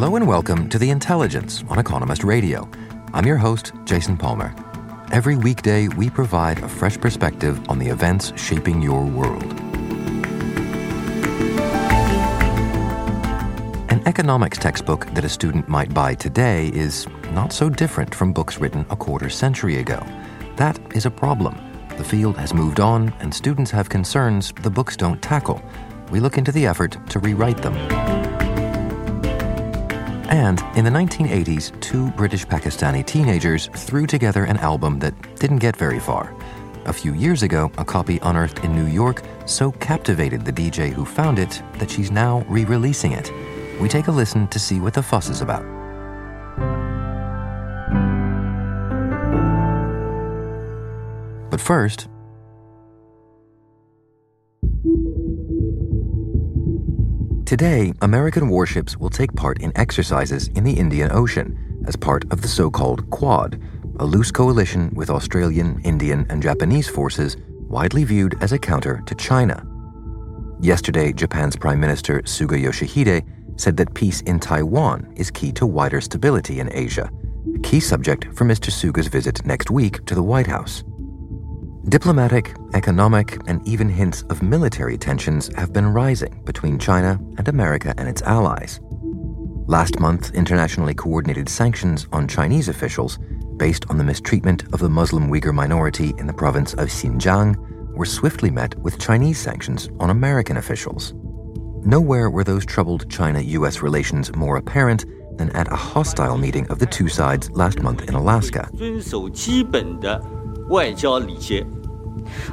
Hello and welcome to The Intelligence on Economist Radio. I'm your host, Jason Palmer. Every weekday, we provide a fresh perspective on the events shaping your world. An economics textbook that a student might buy today is not so different from books written a quarter century ago. That is a problem. The field has moved on, and students have concerns the books don't tackle. We look into the effort to rewrite them. And in the 1980s, two British Pakistani teenagers threw together an album that didn't get very far. A few years ago, a copy unearthed in New York so captivated the DJ who found it that she's now re releasing it. We take a listen to see what the fuss is about. But first, Today, American warships will take part in exercises in the Indian Ocean as part of the so called Quad, a loose coalition with Australian, Indian, and Japanese forces widely viewed as a counter to China. Yesterday, Japan's Prime Minister Suga Yoshihide said that peace in Taiwan is key to wider stability in Asia, a key subject for Mr. Suga's visit next week to the White House. Diplomatic, economic, and even hints of military tensions have been rising between China and America and its allies. Last month, internationally coordinated sanctions on Chinese officials based on the mistreatment of the Muslim Uyghur minority in the province of Xinjiang were swiftly met with Chinese sanctions on American officials. Nowhere were those troubled China US relations more apparent than at a hostile meeting of the two sides last month in Alaska. 遵守基本的外交礼节。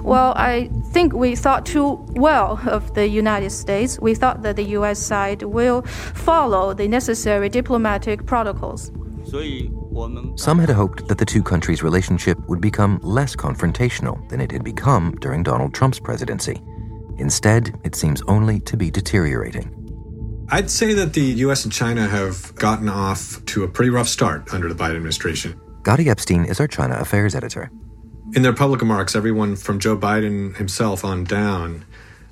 Well, I think we thought too well of the United States. We thought that the U.S. side will follow the necessary diplomatic protocols. Some had hoped that the two countries' relationship would become less confrontational than it had become during Donald Trump's presidency. Instead, it seems only to be deteriorating. I'd say that the US and China have gotten off to a pretty rough start under the Biden administration. Gady Epstein is our China Affairs editor. In their public remarks, everyone from Joe Biden himself on down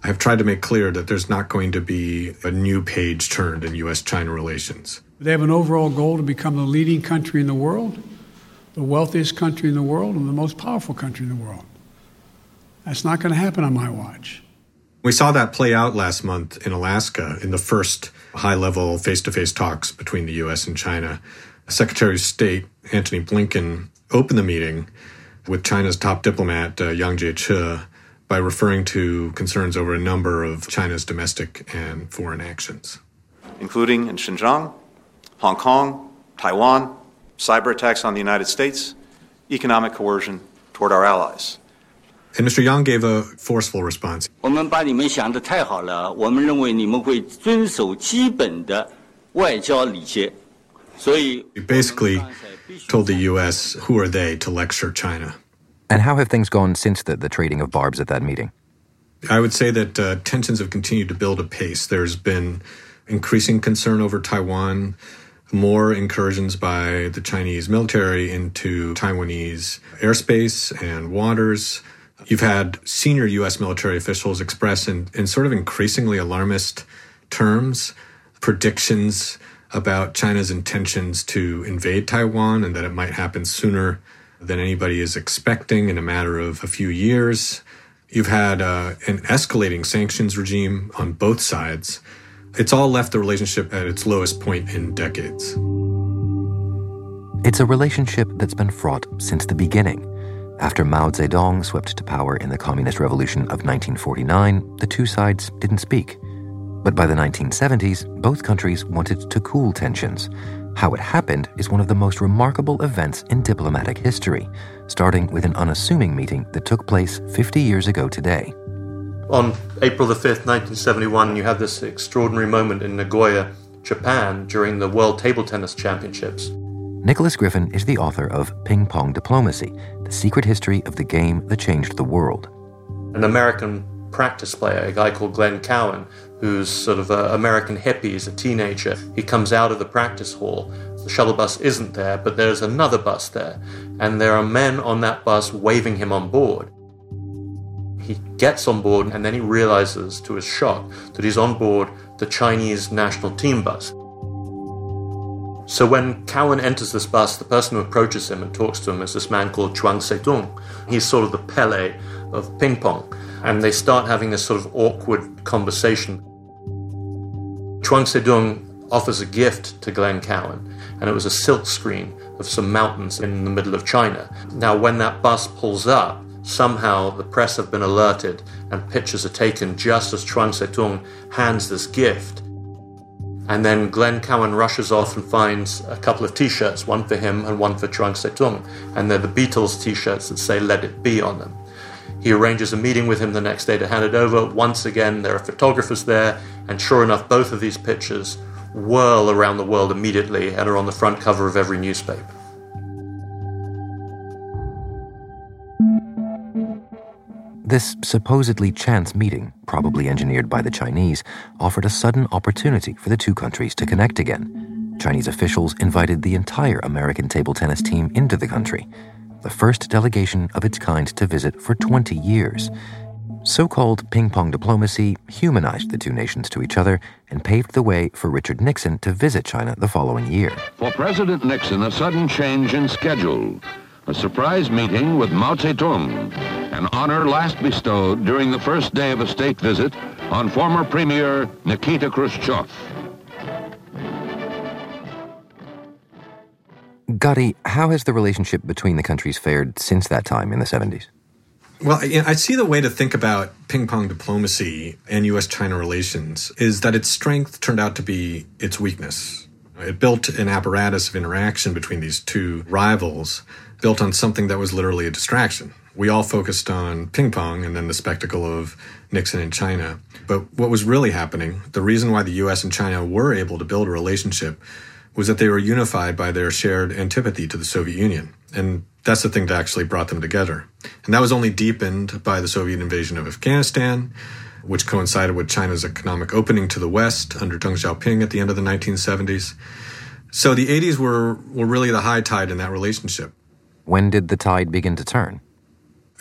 I have tried to make clear that there's not going to be a new page turned in US China relations. They have an overall goal to become the leading country in the world, the wealthiest country in the world, and the most powerful country in the world. That's not going to happen on my watch. We saw that play out last month in Alaska in the first high level face to face talks between the US and China. Secretary of State Antony Blinken opened the meeting with China's top diplomat, uh, Yang Jiechi, by referring to concerns over a number of China's domestic and foreign actions. including in Xinjiang, Hong Kong, Taiwan, cyber attacks on the United States, economic coercion toward our allies. And Mr. Yang gave a forceful response. 我们把你们想的太好了，我们认为你们会遵守基本的外交礼节，所以 He basically told the U.S. who are they to lecture China. And how have things gone since the, the trading of barbs at that meeting? I would say that uh, tensions have continued to build apace. There's been increasing concern over Taiwan, more incursions by the Chinese military into Taiwanese airspace and waters. You've had senior U.S. military officials express in, in sort of increasingly alarmist terms predictions about China's intentions to invade Taiwan and that it might happen sooner than anybody is expecting in a matter of a few years. You've had uh, an escalating sanctions regime on both sides. It's all left the relationship at its lowest point in decades. It's a relationship that's been fraught since the beginning. After Mao Zedong swept to power in the Communist Revolution of 1949, the two sides didn't speak. But by the 1970s, both countries wanted to cool tensions. How it happened is one of the most remarkable events in diplomatic history, starting with an unassuming meeting that took place 50 years ago today. On April the 5th, 1971, you have this extraordinary moment in Nagoya, Japan, during the World Table Tennis Championships. Nicholas Griffin is the author of Ping Pong Diplomacy The Secret History of the Game That Changed the World. An American practice player, a guy called Glenn Cowan, who's sort of an American hippie, he's a teenager. He comes out of the practice hall. The shuttle bus isn't there, but there's another bus there. And there are men on that bus waving him on board. He gets on board and then he realizes, to his shock, that he's on board the Chinese national team bus. So when Cowan enters this bus, the person who approaches him and talks to him is this man called Chuang Tse-tung. He's sort of the Pele of ping pong. And they start having this sort of awkward conversation. Chuang Tse-tung offers a gift to Glenn Cowan, and it was a silk screen of some mountains in the middle of China. Now, when that bus pulls up, Somehow the press have been alerted and pictures are taken just as Chuang Tse-tung hands this gift. And then Glenn Cowan rushes off and finds a couple of t-shirts, one for him and one for Chuang Tse-tung. And they're the Beatles t-shirts that say Let It Be on them. He arranges a meeting with him the next day to hand it over. Once again, there are photographers there, and sure enough, both of these pictures whirl around the world immediately and are on the front cover of every newspaper. This supposedly chance meeting, probably engineered by the Chinese, offered a sudden opportunity for the two countries to connect again. Chinese officials invited the entire American table tennis team into the country, the first delegation of its kind to visit for 20 years. So called ping pong diplomacy humanized the two nations to each other and paved the way for Richard Nixon to visit China the following year. For President Nixon, a sudden change in schedule a surprise meeting with Mao Zedong, an honor last bestowed during the first day of a state visit on former Premier Nikita Khrushchev. Gady, how has the relationship between the countries fared since that time in the 70s? Well, I see the way to think about ping pong diplomacy and U.S. China relations is that its strength turned out to be its weakness. It built an apparatus of interaction between these two rivals built on something that was literally a distraction. We all focused on ping pong and then the spectacle of Nixon in China. But what was really happening, the reason why the US and China were able to build a relationship was that they were unified by their shared antipathy to the Soviet Union. And that's the thing that actually brought them together. And that was only deepened by the Soviet invasion of Afghanistan, which coincided with China's economic opening to the West under Deng Xiaoping at the end of the 1970s. So the 80s were, were really the high tide in that relationship. When did the tide begin to turn?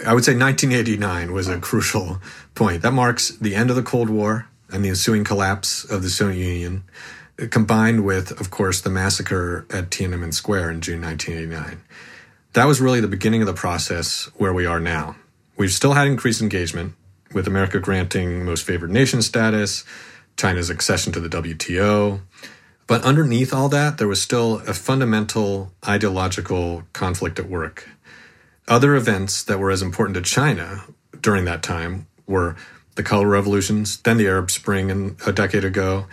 I would say 1989 was a crucial point. That marks the end of the Cold War and the ensuing collapse of the Soviet Union, combined with, of course, the massacre at Tiananmen Square in June 1989. That was really the beginning of the process where we are now. We've still had increased engagement, with America granting most favored nation status, China's accession to the WTO, but underneath all that, there was still a fundamental ideological conflict at work. Other events that were as important to China during that time were the color revolutions, then the Arab Spring and a decade ago.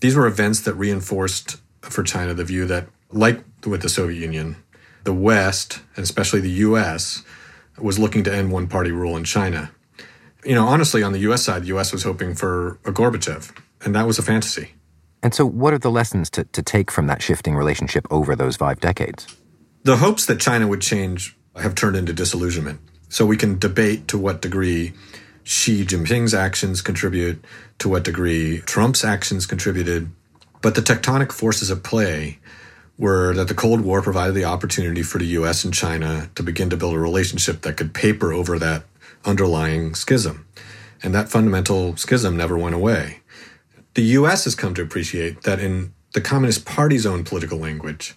These were events that reinforced for China the view that, like with the Soviet Union, the West, and especially the US, was looking to end one party rule in China. You know, honestly, on the US side, the US was hoping for a Gorbachev, and that was a fantasy. And so, what are the lessons to, to take from that shifting relationship over those five decades? The hopes that China would change have turned into disillusionment. So, we can debate to what degree Xi Jinping's actions contribute, to what degree Trump's actions contributed. But the tectonic forces at play were that the Cold War provided the opportunity for the US and China to begin to build a relationship that could paper over that underlying schism. And that fundamental schism never went away. The US has come to appreciate that in the Communist Party's own political language,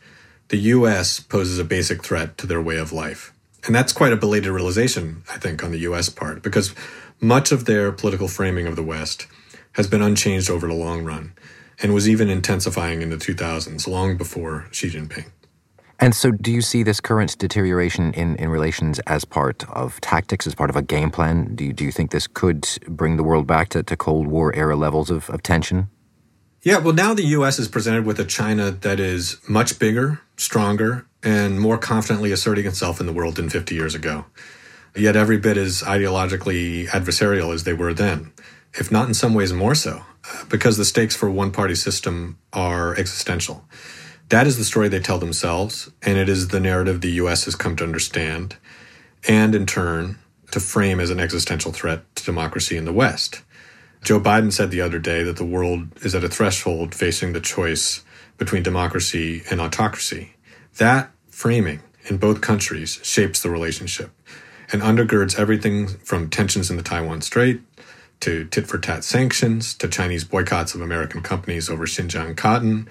the US poses a basic threat to their way of life. And that's quite a belated realization, I think, on the US part, because much of their political framing of the West has been unchanged over the long run and was even intensifying in the 2000s, long before Xi Jinping. And so, do you see this current deterioration in, in relations as part of tactics, as part of a game plan? Do you, do you think this could bring the world back to, to Cold War era levels of, of tension? Yeah, well, now the U.S. is presented with a China that is much bigger, stronger, and more confidently asserting itself in the world than 50 years ago. yet every bit as ideologically adversarial as they were then, if not in some ways more so, because the stakes for one party system are existential. That is the story they tell themselves, and it is the narrative the US has come to understand, and in turn, to frame as an existential threat to democracy in the West. Joe Biden said the other day that the world is at a threshold facing the choice between democracy and autocracy. That framing in both countries shapes the relationship and undergirds everything from tensions in the Taiwan Strait to tit for tat sanctions to Chinese boycotts of American companies over Xinjiang cotton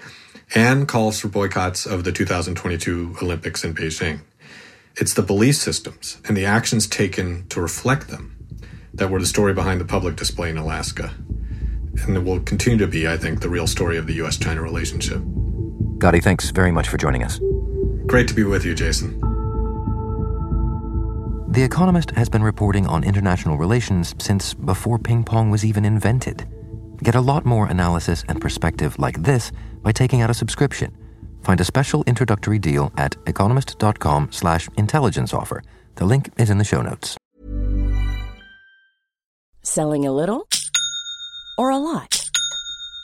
and calls for boycotts of the 2022 Olympics in Beijing. It's the belief systems and the actions taken to reflect them that were the story behind the public display in Alaska. And it will continue to be, I think, the real story of the US China relationship. Gady, thanks very much for joining us. Great to be with you, Jason. The Economist has been reporting on international relations since before ping pong was even invented. Get a lot more analysis and perspective like this by taking out a subscription. Find a special introductory deal at economist.com slash intelligence offer. The link is in the show notes. Selling a little or a lot?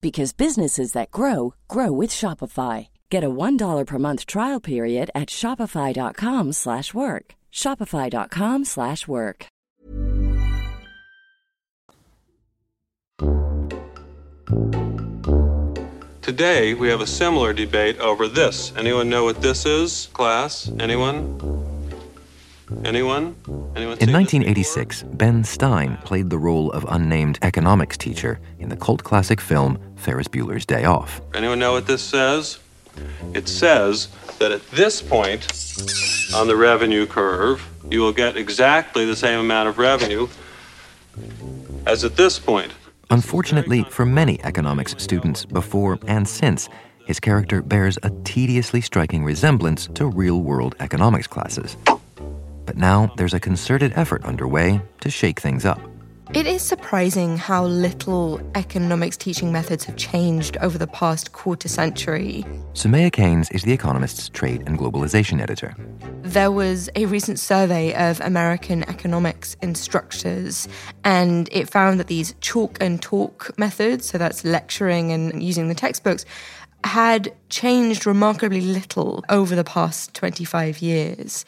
because businesses that grow grow with Shopify. Get a $1 per month trial period at Shopify.com slash work. Shopify.com slash work. Today we have a similar debate over this. Anyone know what this is, class? Anyone? Anyone? Anyone? In 1986, Ben Stein played the role of unnamed economics teacher in the cult classic film Ferris Bueller's Day Off. Anyone know what this says? It says that at this point on the revenue curve, you will get exactly the same amount of revenue as at this point. Unfortunately, for many economics students before and since, his character bears a tediously striking resemblance to real world economics classes. But now there's a concerted effort underway to shake things up. It is surprising how little economics teaching methods have changed over the past quarter century. Soumaya Keynes is The Economist's trade and globalization editor. There was a recent survey of American economics instructors, and it found that these chalk and talk methods, so that's lecturing and using the textbooks, had changed remarkably little over the past 25 years.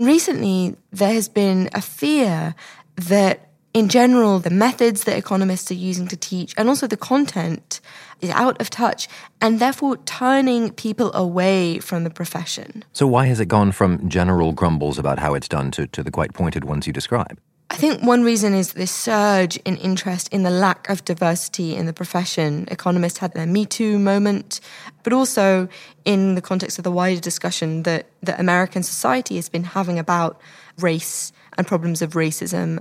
Recently, there has been a fear that in general, the methods that economists are using to teach and also the content is out of touch and therefore turning people away from the profession. So, why has it gone from general grumbles about how it's done to, to the quite pointed ones you describe? I think one reason is this surge in interest in the lack of diversity in the profession. Economists had their Me Too moment, but also in the context of the wider discussion that, that American society has been having about race and problems of racism.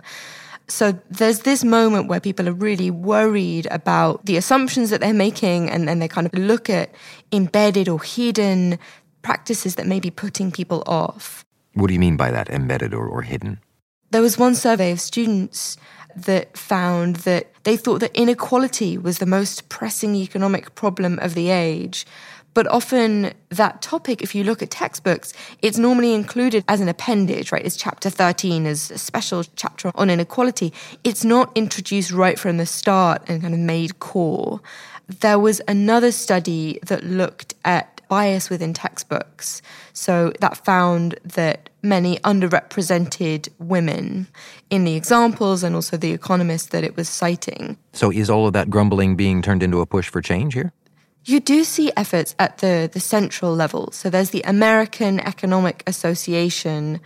So there's this moment where people are really worried about the assumptions that they're making, and then they kind of look at embedded or hidden practices that may be putting people off. What do you mean by that, embedded or, or hidden? There was one survey of students that found that they thought that inequality was the most pressing economic problem of the age. But often that topic, if you look at textbooks, it's normally included as an appendage, right? It's chapter 13 as a special chapter on inequality. It's not introduced right from the start and kind of made core. There was another study that looked at bias within textbooks. So that found that many underrepresented women in the examples and also the economists that it was citing. So is all of that grumbling being turned into a push for change here? You do see efforts at the, the central level. So there's the American Economic Association,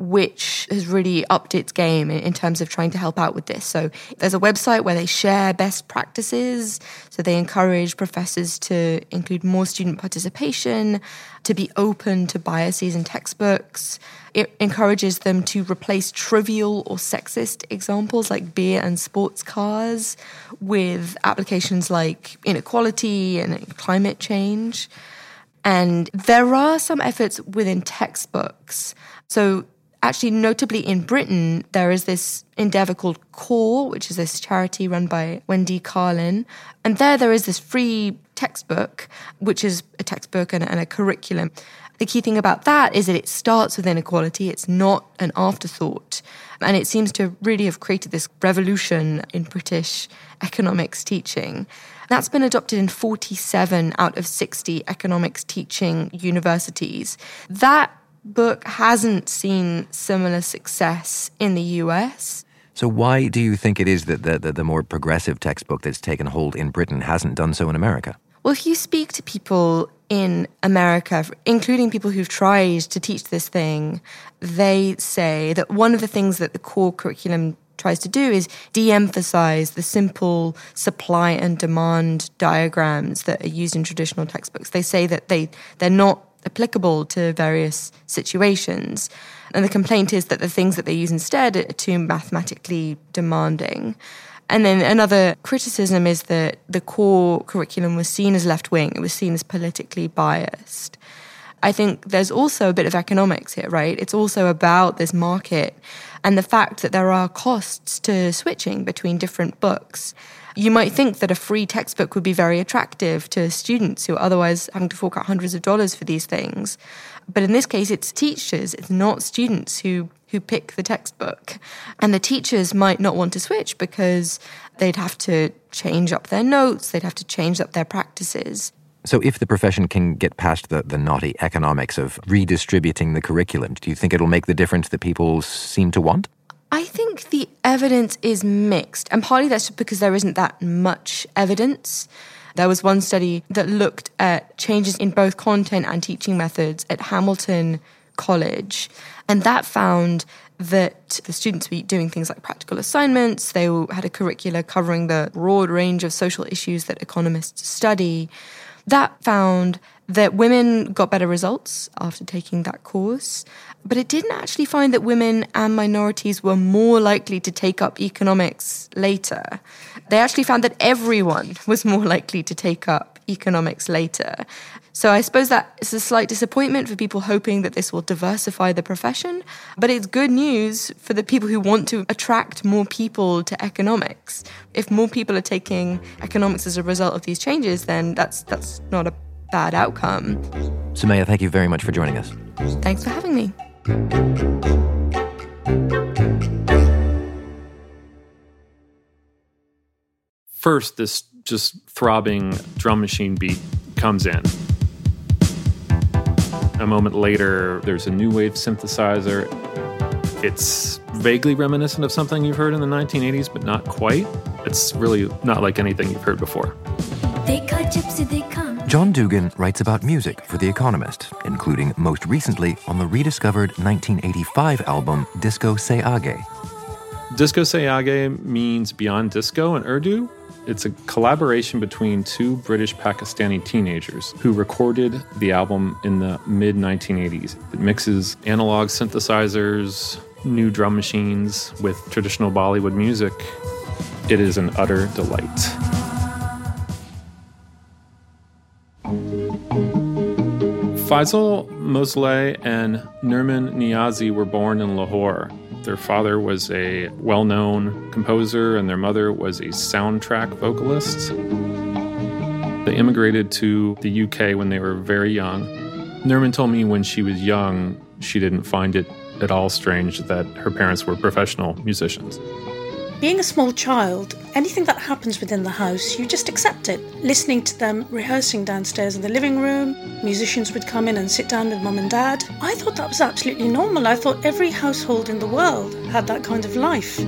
which has really upped its game in, terms of trying to help out with this. So there's a website where they share best practices. So they encourage professors to include more student participation, to be open to biases in textbooks. It encourages them to replace trivial or sexist examples like beer and sports cars with applications like inequality and climate change. And there are some efforts within textbooks. So, actually, notably in Britain, there is this endeavor called CORE, which is this charity run by Wendy Carlin. And there, there is this free textbook, which is a textbook and, and a curriculum. The key thing about that is that it starts with inequality, it's not an afterthought. And it seems to really have created this revolution in British economics teaching. That's been adopted in 47 out of 60 economics teaching universities. That book hasn't seen similar success in the US. So, why do you think it is that the, the, the, more progressive textbook that's taken hold in Britain hasn't done so in America? Well, if you speak to people in America, including people who've tried to teach this thing, they say that one of the things that the core curriculum tries to do is de emphasize the simple supply and demand diagrams that are used in traditional textbooks. They say that they, they're not applicable to various situations. And the complaint is that the things that they use instead are too mathematically demanding. And then another criticism is that the core curriculum was seen as left wing, it was seen as politically biased. I think there's also a bit of economics here, right? It's also about this market and the fact that there are costs to switching between different books. You might think that a free textbook would be very attractive to students who are otherwise having to fork out hundreds of dollars for these things. But in this case, it's teachers, it's not students who, who pick the textbook. And the teachers might not want to switch because they'd have to change up their notes, they'd have to change up their practices. So, if the profession can get past the, the naughty economics of redistributing the curriculum, do you think it'll make the difference that people seem to want? I think the evidence is mixed, and partly that's just because there isn't that much evidence. There was one study that looked at changes in both content and teaching methods at Hamilton College, and that found that the students were doing things like practical assignments. They had a curricula covering the broad range of social issues that economists study. That found that women got better results after taking that course, but it didn't actually find that women and minorities were more likely to take up economics later. They actually found that everyone was more likely to take up economics later. So I suppose that is a slight disappointment for people hoping that this will diversify the profession, but it's good news for the people who want to attract more people to economics. If more people are taking economics as a result of these changes, then that's that's not a bad outcome. Soumaya, thank you very much for joining us. Thanks for having me. First, this just throbbing drum machine beat comes in. A moment later, there's a new wave synthesizer. It's vaguely reminiscent of something you've heard in the 1980s, but not quite. It's really not like anything you've heard before. John Dugan writes about music for The Economist, including most recently on the rediscovered 1985 album Disco Se Aage. Disco Se Aage means beyond disco in Urdu, it's a collaboration between two British Pakistani teenagers who recorded the album in the mid 1980s. It mixes analog synthesizers, new drum machines with traditional Bollywood music. It is an utter delight. Faisal Mosleh and Nermin Niazi were born in Lahore their father was a well known composer, and their mother was a soundtrack vocalist. They immigrated to the UK when they were very young. Nermin told me when she was young, she didn't find it at all strange that her parents were professional musicians. Being a small child, anything that happens within the house, you just accept it. Listening to them rehearsing downstairs in the living room, musicians would come in and sit down with mum and dad. I thought that was absolutely normal. I thought every household in the world had that kind of life.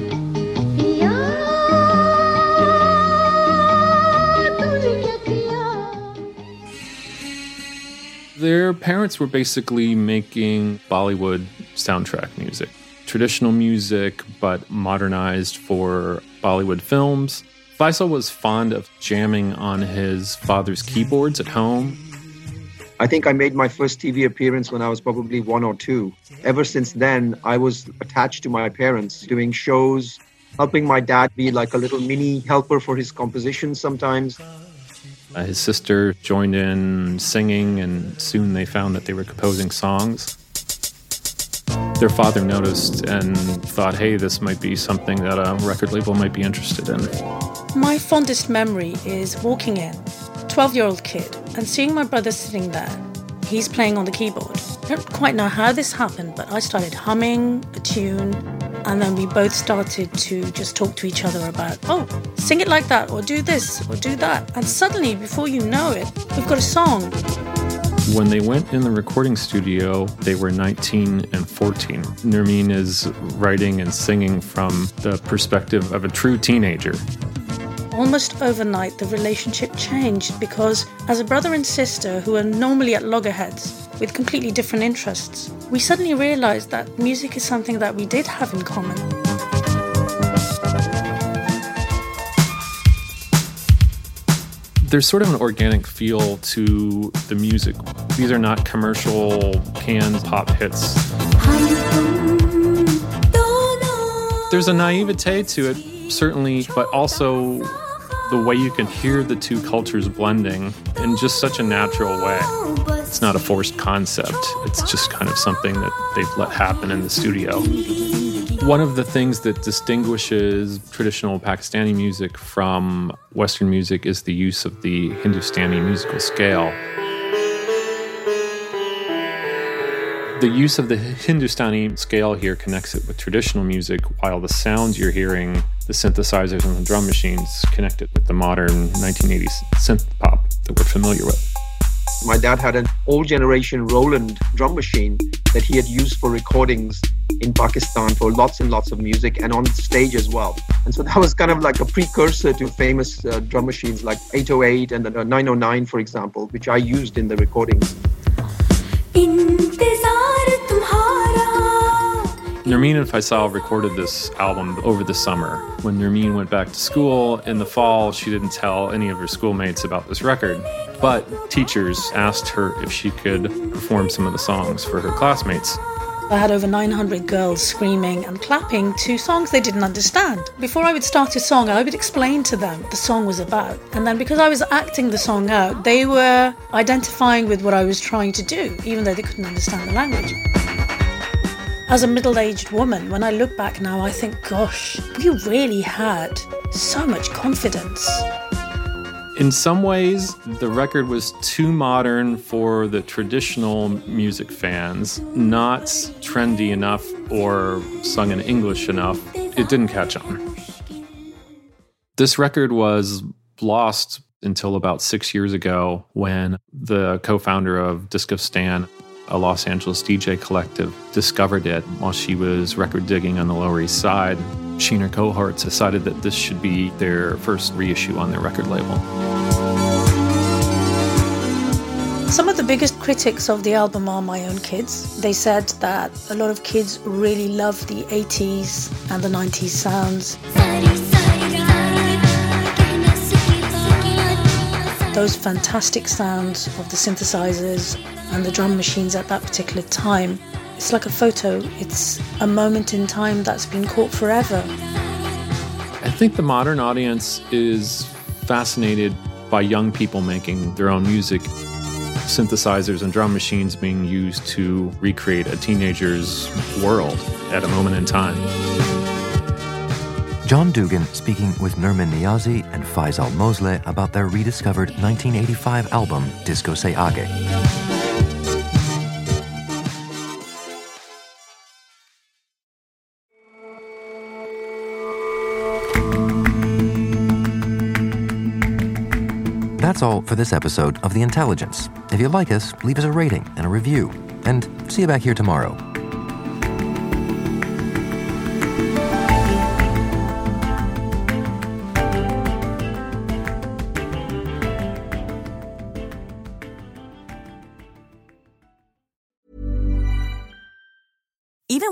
Their parents were basically making Bollywood soundtrack music. Traditional music, but modernized for Bollywood films. Faisal was fond of jamming on his father's keyboards at home. I think I made my first TV appearance when I was probably one or two. Ever since then, I was attached to my parents, doing shows, helping my dad be like a little mini helper for his compositions sometimes. Uh, his sister joined in singing, and soon they found that they were composing songs. Their father noticed and thought, hey, this might be something that a record label might be interested in. My fondest memory is walking in, 12 year old kid, and seeing my brother sitting there. He's playing on the keyboard. I don't quite know how this happened, but I started humming a tune, and then we both started to just talk to each other about, oh, sing it like that, or do this, or do that. And suddenly, before you know it, we've got a song. When they went in the recording studio, they were 19 and 14. Nermin is writing and singing from the perspective of a true teenager. Almost overnight, the relationship changed because, as a brother and sister who are normally at loggerheads with completely different interests, we suddenly realized that music is something that we did have in common. There's sort of an organic feel to the music. These are not commercial canned pop hits. There's a naivete to it, certainly, but also the way you can hear the two cultures blending in just such a natural way. It's not a forced concept, it's just kind of something that they've let happen in the studio. One of the things that distinguishes traditional Pakistani music from Western music is the use of the Hindustani musical scale. The use of the Hindustani scale here connects it with traditional music, while the sounds you're hearing, the synthesizers and the drum machines, connect it with the modern 1980s synth pop that we're familiar with. My dad had an old generation Roland drum machine that he had used for recordings in Pakistan for lots and lots of music and on stage as well. And so that was kind of like a precursor to famous uh, drum machines like 808 and uh, 909, for example, which I used in the recordings. Nermin and Faisal recorded this album over the summer. When Nermin went back to school in the fall, she didn't tell any of her schoolmates about this record. But teachers asked her if she could perform some of the songs for her classmates. I had over 900 girls screaming and clapping to songs they didn't understand. Before I would start a song, I would explain to them what the song was about. And then because I was acting the song out, they were identifying with what I was trying to do, even though they couldn't understand the language. As a middle aged woman, when I look back now, I think, gosh, we really had so much confidence. In some ways, the record was too modern for the traditional music fans, not trendy enough or sung in English enough. It didn't catch on. This record was lost until about six years ago when the co founder of Discostan, a Los Angeles DJ collective, discovered it while she was record digging on the Lower East Side. She and her cohorts decided that this should be their first reissue on their record label. Some of the biggest critics of the album are my own kids. They said that a lot of kids really love the 80s and the 90s sounds. Those fantastic sounds of the synthesizers and the drum machines at that particular time. It's like a photo, it's a moment in time that's been caught forever. I think the modern audience is fascinated by young people making their own music. Synthesizers and drum machines being used to recreate a teenager's world at a moment in time. John Dugan speaking with Nermin Niazi and Faisal Mosleh about their rediscovered 1985 album Disco Se Aage. That's all for this episode of The Intelligence. If you like us, leave us a rating and a review. And see you back here tomorrow.